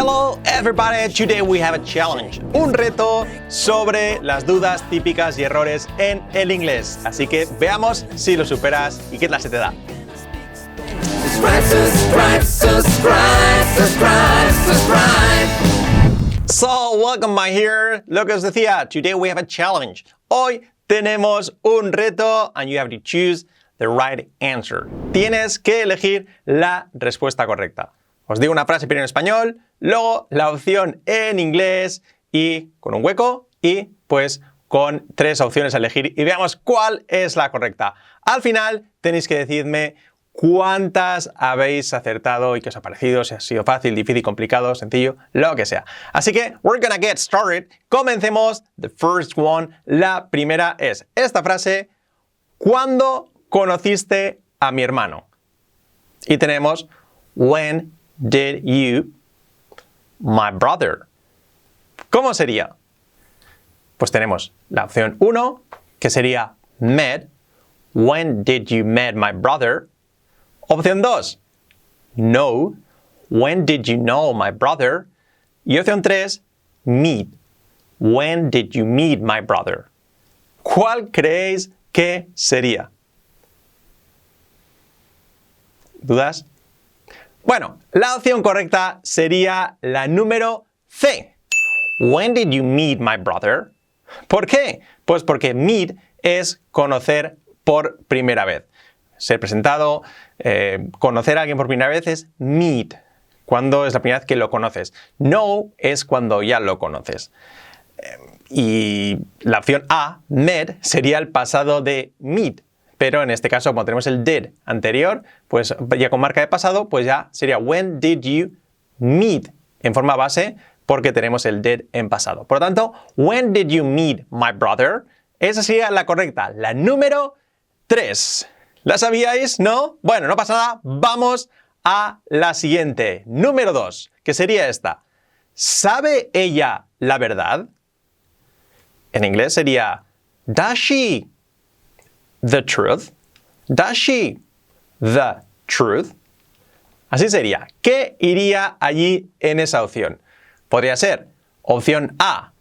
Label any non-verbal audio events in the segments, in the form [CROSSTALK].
Hello everybody, today we have a challenge, un reto sobre las dudas típicas y errores en el inglés. Así que veamos si lo superas y qué tal se te da. Subscribe, subscribe, subscribe, subscribe, subscribe. So, welcome my here. Lo que os decía, today we have a challenge. Hoy tenemos un reto and you have to choose the right answer. Tienes que elegir la respuesta correcta. Os digo una frase primero en español, luego la opción en inglés y con un hueco y pues con tres opciones a elegir y veamos cuál es la correcta. Al final tenéis que decirme cuántas habéis acertado y qué os ha parecido, si ha sido fácil, difícil, complicado, sencillo, lo que sea. Así que we're gonna get started. Comencemos. The first one. La primera es esta frase. ¿Cuándo conociste a mi hermano? Y tenemos when did you my brother? ¿Cómo sería? Pues tenemos la opción 1, que sería met. When did you met my brother? Opción 2, know. When did you know my brother? Y opción 3, meet. When did you meet my brother? ¿Cuál creéis que sería? ¿Dudas? Bueno, la opción correcta sería la número C. When did you meet my brother? ¿Por qué? Pues porque meet es conocer por primera vez. Ser presentado, eh, conocer a alguien por primera vez es meet, cuando es la primera vez que lo conoces. Know es cuando ya lo conoces. Eh, y la opción A, met, sería el pasado de meet, pero en este caso, como tenemos el did anterior, pues ya con marca de pasado, pues ya sería when did you meet en forma base, porque tenemos el did en pasado. Por lo tanto, when did you meet my brother? Esa sería la correcta, la número 3. ¿La sabíais? ¿No? Bueno, no pasa nada. Vamos a la siguiente, número 2, que sería esta. ¿Sabe ella la verdad? En inglés sería Does she the truth? Does she the truth? Así sería. ¿Qué iría allí en esa opción? Podría ser opción A.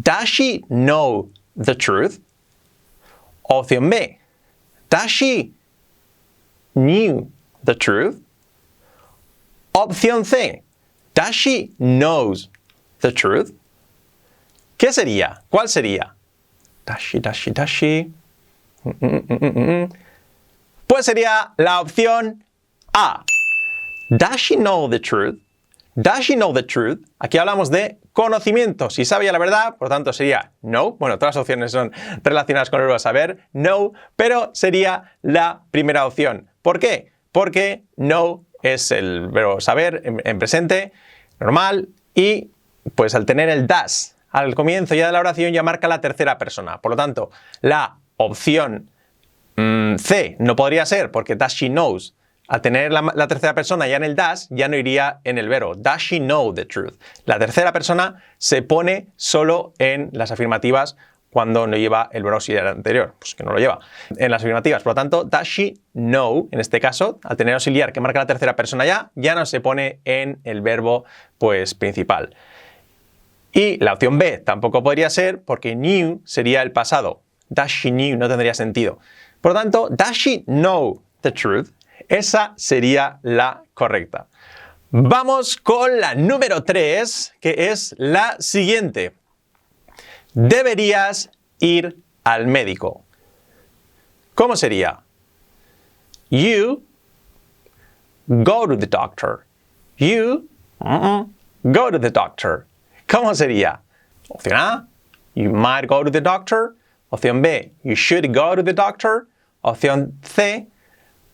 Does she know the truth? Opción B. Does she knew the truth? Opción C. Does she knows the truth? ¿Qué sería? ¿Cuál sería? Does she, does she, does she? Pues sería la opción A. Does she know the truth? Does she know the truth? Aquí hablamos de conocimiento. Si sabía la verdad, por tanto sería no. Bueno, todas las opciones son relacionadas con el verbo saber, no, pero sería la primera opción. ¿Por qué? Porque no es el verbo saber en, en presente, normal, y pues al tener el das al comienzo ya de la oración ya marca la tercera persona. Por lo tanto, la opción mm, C no podría ser porque does she knows. Al tener la, tercera persona ya en el does, ya no iría en el verbo. Does she know the truth? La tercera persona se pone solo en las afirmativas cuando no lleva el verbo auxiliar anterior, pues que no lo lleva. En las afirmativas, por lo tanto, does she know, en este caso, al tener auxiliar que marca la tercera persona ya, ya no se pone en el verbo pues principal. Y la opción B tampoco podría ser porque knew sería el pasado. Does she knew no tendría sentido. Por lo tanto, she know the truth? Esa sería la correcta. Vamos con la número 3, que es la siguiente. Deberías ir al médico. ¿Cómo sería? You go to the doctor. You go to the doctor. ¿Cómo sería? Opción A, you might go to the doctor. Opción B, you should go to the doctor. Opción C,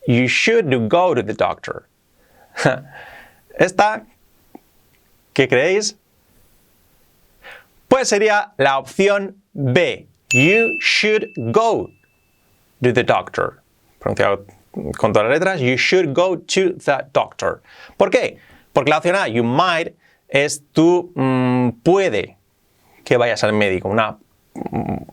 you should go to the doctor. [LAUGHS] Esta, ¿qué creéis? Pues sería la opción B. You should go to the doctor. Pronunciado con todas las letras. You should go to the doctor. ¿Por qué? Porque la opción A, you might, es tú mmm, puede que vayas al médico. Una,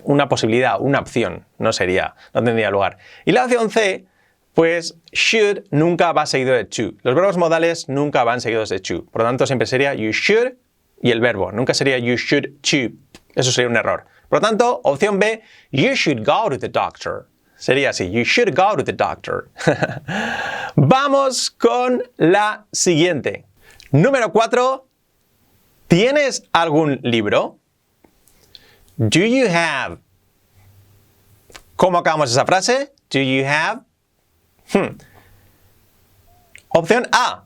una posibilidad, una opción. No sería, no tendría lugar. Y la opción C, pues should nunca va seguido de to. Los verbos modales nunca van seguidos de to. Por lo tanto, siempre sería you should y el verbo. Nunca sería you should to. Eso sería un error. Por lo tanto, opción B, you should go to the doctor. Sería así, you should go to the doctor. [LAUGHS] Vamos con la siguiente. Número 4. ¿Tienes algún libro? Do you have? ¿Cómo acabamos esa frase? Do you have? Hmm. Opción A.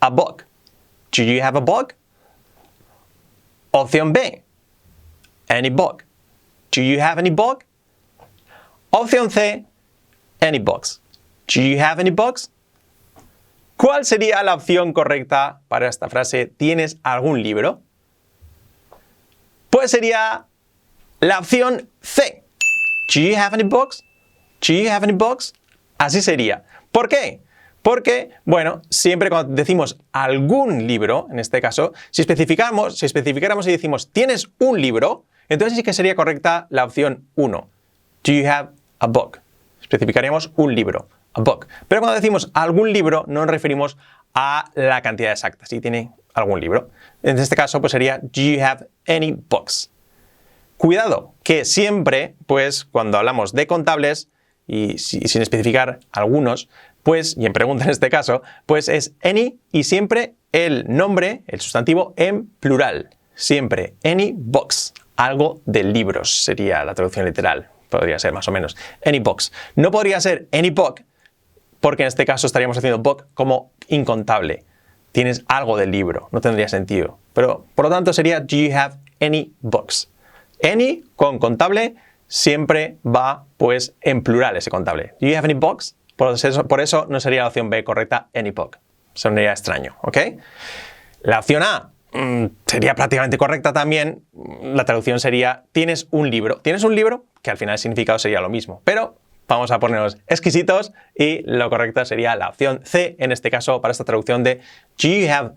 A book. Do you have a book? Opción B. Any book. Do you have any book? Opción C. Any books. Do you have any books? ¿Cuál sería la opción correcta para esta frase? ¿Tienes algún libro? Pues sería la opción C. Do you have any books? Do you have any books? Así sería. ¿Por qué? Porque, bueno, siempre cuando decimos algún libro, en este caso, si especificamos, si especificáramos y decimos tienes un libro, entonces sí que sería correcta la opción 1. Do you have a book? Especificaríamos un libro, a book. Pero cuando decimos algún libro, no nos referimos a la cantidad exacta, si tiene algún libro. En este caso, pues sería Do you have any books? Cuidado, que siempre, pues cuando hablamos de contables, y sin especificar algunos, pues, y en pregunta en este caso, pues es any y siempre el nombre, el sustantivo en plural. Siempre any box. Algo de libros sería la traducción literal. Podría ser más o menos. Any box. No podría ser any book, porque en este caso estaríamos haciendo book como incontable. Tienes algo del libro, no tendría sentido. Pero por lo tanto sería do you have any books? Any con contable siempre va pues en plural ese contable. Do you have any books? Por eso, por eso no sería la opción B correcta, any book. Sonaría extraño, ¿ok? La opción A mm, sería prácticamente correcta también. La traducción sería tienes un libro. ¿Tienes un libro? Que al final el significado sería lo mismo. Pero vamos a ponernos exquisitos y lo correcto sería la opción C, en este caso para esta traducción de Do you have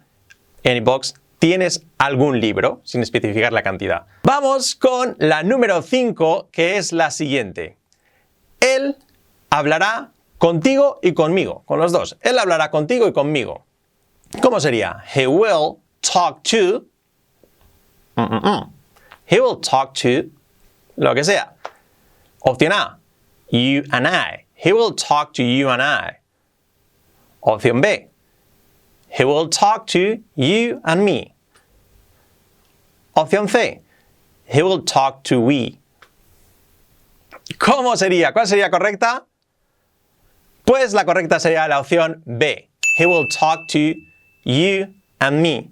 any books? ¿Tienes algún libro? Sin especificar la cantidad. Vamos con la número 5, que es la siguiente. Él hablará Contigo y conmigo, con los dos. Él hablará contigo y conmigo. ¿Cómo sería? He will talk to. Mm, mm, mm. He will talk to lo que sea. Opción A, you and I. He will talk to you and I. Opción B, he will talk to you and me. Opción C, he will talk to we. ¿Cómo sería? ¿Cuál sería correcta? Pues la correcta sería la opción B. He will talk to you and me.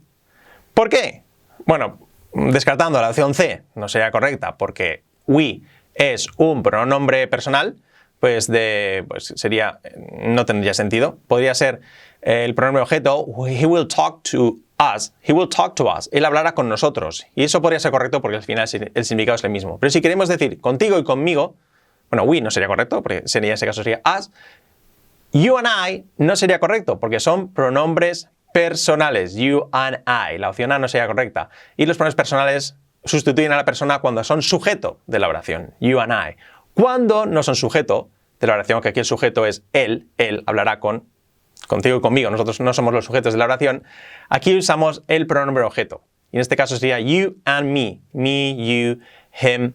¿Por qué? Bueno, descartando la opción C, no sería correcta porque we es un pronombre personal, pues, de, pues sería, no tendría sentido. Podría ser el pronombre objeto, he will talk to us, he will talk to us, él hablará con nosotros. Y eso podría ser correcto porque al final el significado es el mismo. Pero si queremos decir contigo y conmigo, bueno, we no sería correcto, porque en ese caso sería us, You and I no sería correcto porque son pronombres personales. You and I. La opción A no sería correcta. Y los pronombres personales sustituyen a la persona cuando son sujeto de la oración. You and I. Cuando no son sujeto de la oración, que aquí el sujeto es él, él hablará con contigo y conmigo. Nosotros no somos los sujetos de la oración. Aquí usamos el pronombre objeto. Y en este caso sería you and me. Me, you, him,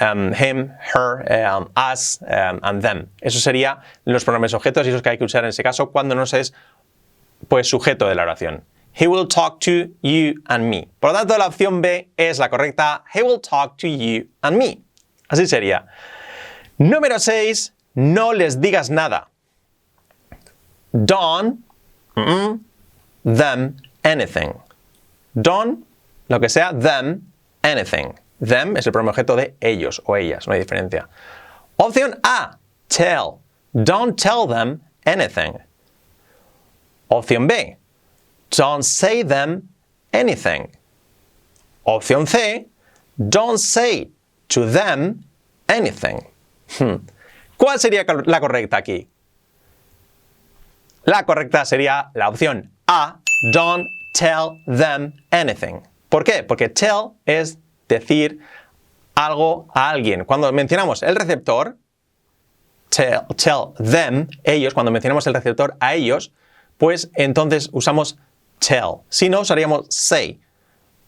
Um, him, her, um, us um, and them. Eso sería los pronombres objetos y esos que hay que usar en ese caso cuando no se es pues sujeto de la oración. He will talk to you and me. Por lo tanto, la opción B es la correcta. He will talk to you and me. Así sería. Número 6. No les digas nada. Don't them anything. Don't, lo que sea, them anything. Them es el pronombre objeto de ellos o ellas, no hay diferencia. Opción A, tell. Don't tell them anything. Opción B, don't say them anything. Opción C, don't say to them anything. Hmm. ¿Cuál sería la correcta aquí? La correcta sería la opción A, don't tell them anything. ¿Por qué? Porque tell es decir algo a alguien. Cuando mencionamos el receptor, tell, tell them, ellos, cuando mencionamos el receptor a ellos, pues entonces usamos tell. Si no, usaríamos say.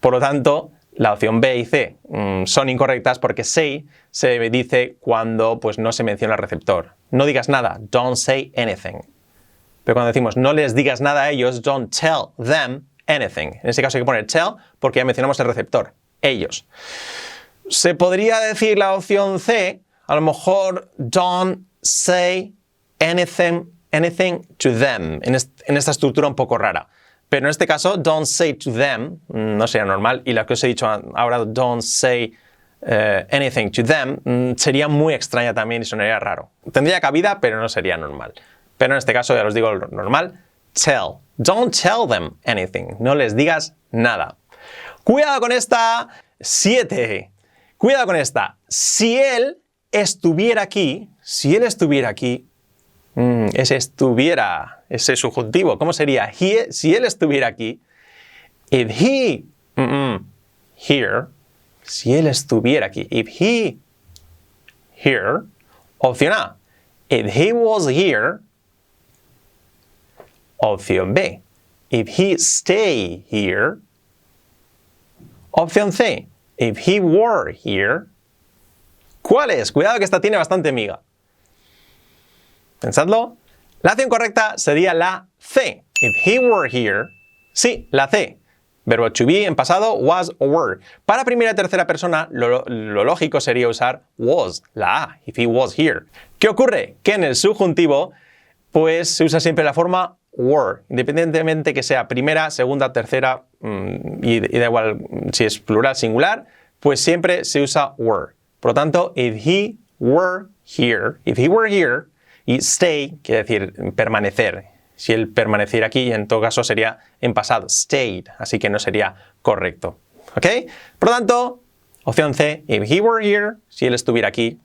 Por lo tanto, la opción B y C mm, son incorrectas porque say se dice cuando pues, no se menciona el receptor. No digas nada, don't say anything. Pero cuando decimos no les digas nada a ellos, don't tell them anything. En este caso hay que poner tell porque ya mencionamos el receptor, ellos. Se podría decir la opción C, a lo mejor don't say anything, anything to them, en esta estructura un poco rara. Pero en este caso, don't say to them, mm, no sería normal. Y lo que os he dicho ahora, don't say eh, anything to them, mm, sería muy extraña también y sonaría raro. Tendría cabida, pero no sería normal. Pero en este caso, ya os digo lo normal, tell. Don't tell them anything. No les digas nada. Cuidado con esta 7. Cuidado con esta. Si él estuviera aquí, si él estuviera aquí, mm, ese estuviera ese subjuntivo. ¿Cómo sería? si él estuviera aquí, if he, here, si él estuviera aquí, if he, here, opción A, if he was here, opción B, if he stay here, opción C, if he were here, ¿cuál es? Cuidado que esta tiene bastante miga. Pensadlo. La acción correcta sería la C. If he were here, sí, la C. Verbo to be en pasado, was or were. Para primera y tercera persona, lo, lógico sería usar was, la A, if he was here. ¿Qué ocurre? Que en el subjuntivo, pues se usa siempre la forma were, independientemente que sea primera, segunda, tercera, mm, y, da igual si es plural, singular, pues siempre se usa were. Por lo tanto, if he were here, if he were here, y stay quiere decir permanecer. Si él permaneciera aquí, en todo caso sería en pasado, stayed, así que no sería correcto. ¿Ok? Por lo tanto, opción C, if he were here, si él estuviera aquí.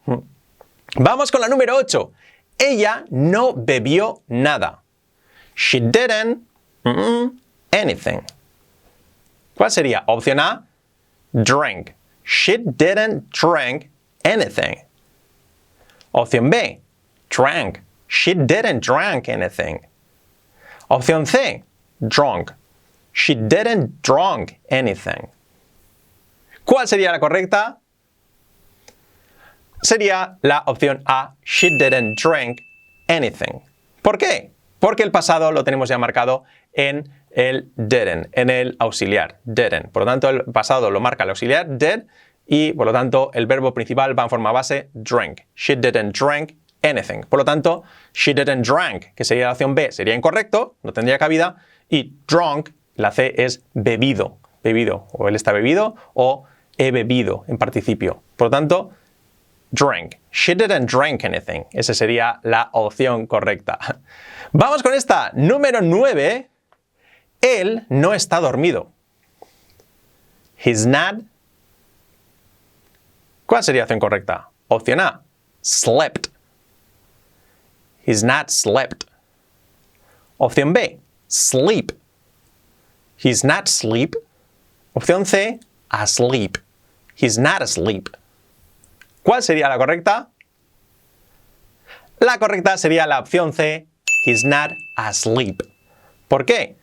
Vamos con la número 8. Ella no bebió nada. She didn't anything. ¿Cuál sería? Opción A, drank. She didn't drink anything. Opción B, drank. She didn't drink anything. Opción C, drunk. She didn't drink anything. ¿Cuál sería la correcta? Sería la opción A, she didn't drink anything. ¿Por qué? Porque el pasado lo tenemos ya marcado en el didn't, en el auxiliar, didn't. Por lo tanto, el pasado lo marca el auxiliar, did, y por lo tanto el verbo principal va en forma base, drink. She didn't drink Por lo tanto, she didn't drink, que sería la opción B, sería incorrecto, no tendría cabida. Y drunk, la C es bebido, bebido. O él está bebido o he bebido en participio. Por lo tanto, drink. She didn't drink anything. Esa sería la opción correcta. [LAUGHS] Vamos con esta. Número 9. Él no está dormido. He's not. ¿Cuál sería la opción correcta? Opción A. Slept. He's not slept. Opción B, sleep. He's not sleep. Opción C, asleep. He's not asleep. ¿Cuál sería la correcta? La correcta sería la opción C, he's not asleep. ¿Por qué?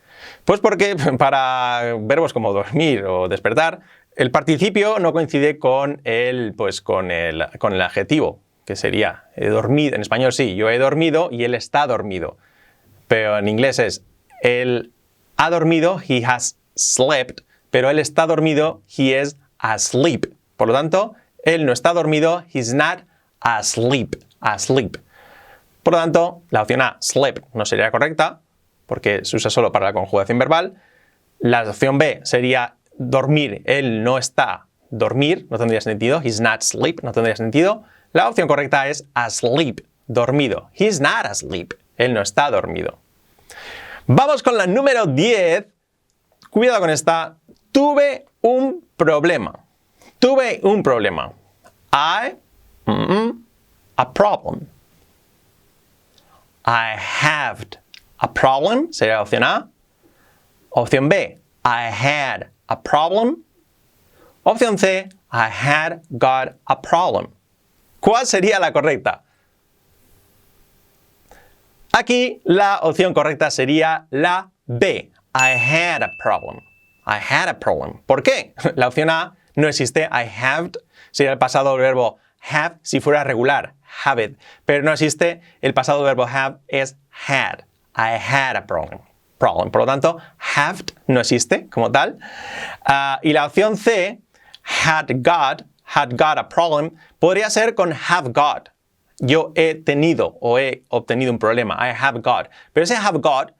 Pues porque [LAUGHS] para verbos como dormir o despertar, el participio no coincide con el, pues con el, con el adjetivo que sería he dormido, en español sí, yo he dormido y él está dormido. Pero en inglés es él ha dormido, he has slept, pero él está dormido, he is asleep. Por lo tanto, él no está dormido, he's not asleep, asleep. Por lo tanto, la opción A, sleep, no sería correcta, porque se usa solo para la conjugación verbal. La opción B sería dormir, él no está dormir, no tendría sentido, he's not sleep, no tendría sentido. La opción correcta es asleep, dormido. He's not asleep. Él no está dormido. Vamos con la número 10. Cuidado con esta. Tuve un problema. Tuve un problema. I, a problem. I have a problem. Sería opción A. Opción B. I had a problem. Opción C. I had got a problem. ¿Cuál sería la correcta? Aquí la opción correcta sería la B. I had a problem. I had a problem. ¿Por qué? [LAUGHS] La opción A no existe. I have sería el pasado del verbo have si fuera regular. Have it. Pero no existe. El pasado del verbo have es had. I had a problem. Problem. Por lo tanto, have no existe como tal. Ah, y la opción C, had got, had got a problem, podría ser con have got yo he tenido o he obtenido un problema. I have got. Pero ese have got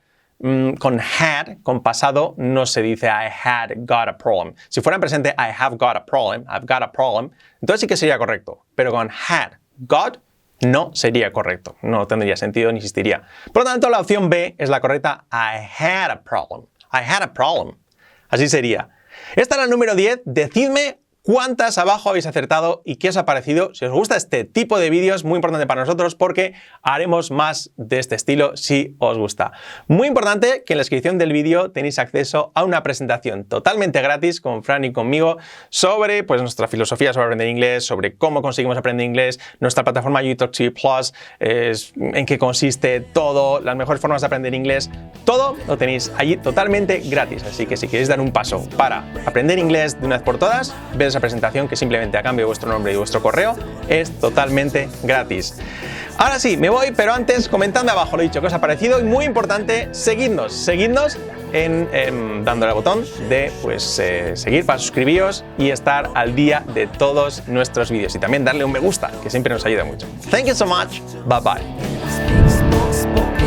mm, con had, con pasado, no se dice I had got a problem. Si fuera en presente, I have got a problem, I've got a problem, entonces sí que sería correcto. Pero con had got no sería correcto. No tendría sentido ni existiría. Por lo tanto, la opción B es la correcta. I had a problem. I had a problem. Así sería. Esta era el número 10. Decidme cuántas abajo habéis acertado y qué os ha parecido. Si os gusta este tipo de vídeos, muy importante para nosotros porque haremos más de este estilo si os gusta. Muy importante que en la descripción del vídeo tenéis acceso a una presentación totalmente gratis con Fran y conmigo sobre pues, nuestra filosofía sobre aprender inglés, sobre cómo conseguimos aprender inglés, nuestra plataforma YouTube Plus, en qué consiste todo, las mejores formas de aprender inglés, todo lo tenéis allí totalmente gratis. Así que si queréis dar un paso para aprender inglés de una vez por todas, esa presentación que simplemente a cambio de vuestro nombre y vuestro correo es totalmente gratis. Ahora sí, me voy, pero antes comentando abajo lo dicho que os ha parecido y muy importante, seguidnos, seguidnos en, dándole al botón de pues, eh, seguir para suscribiros y estar al día de todos nuestros vídeos y también darle un me gusta, que siempre nos ayuda mucho. Thank you so much. Bye bye.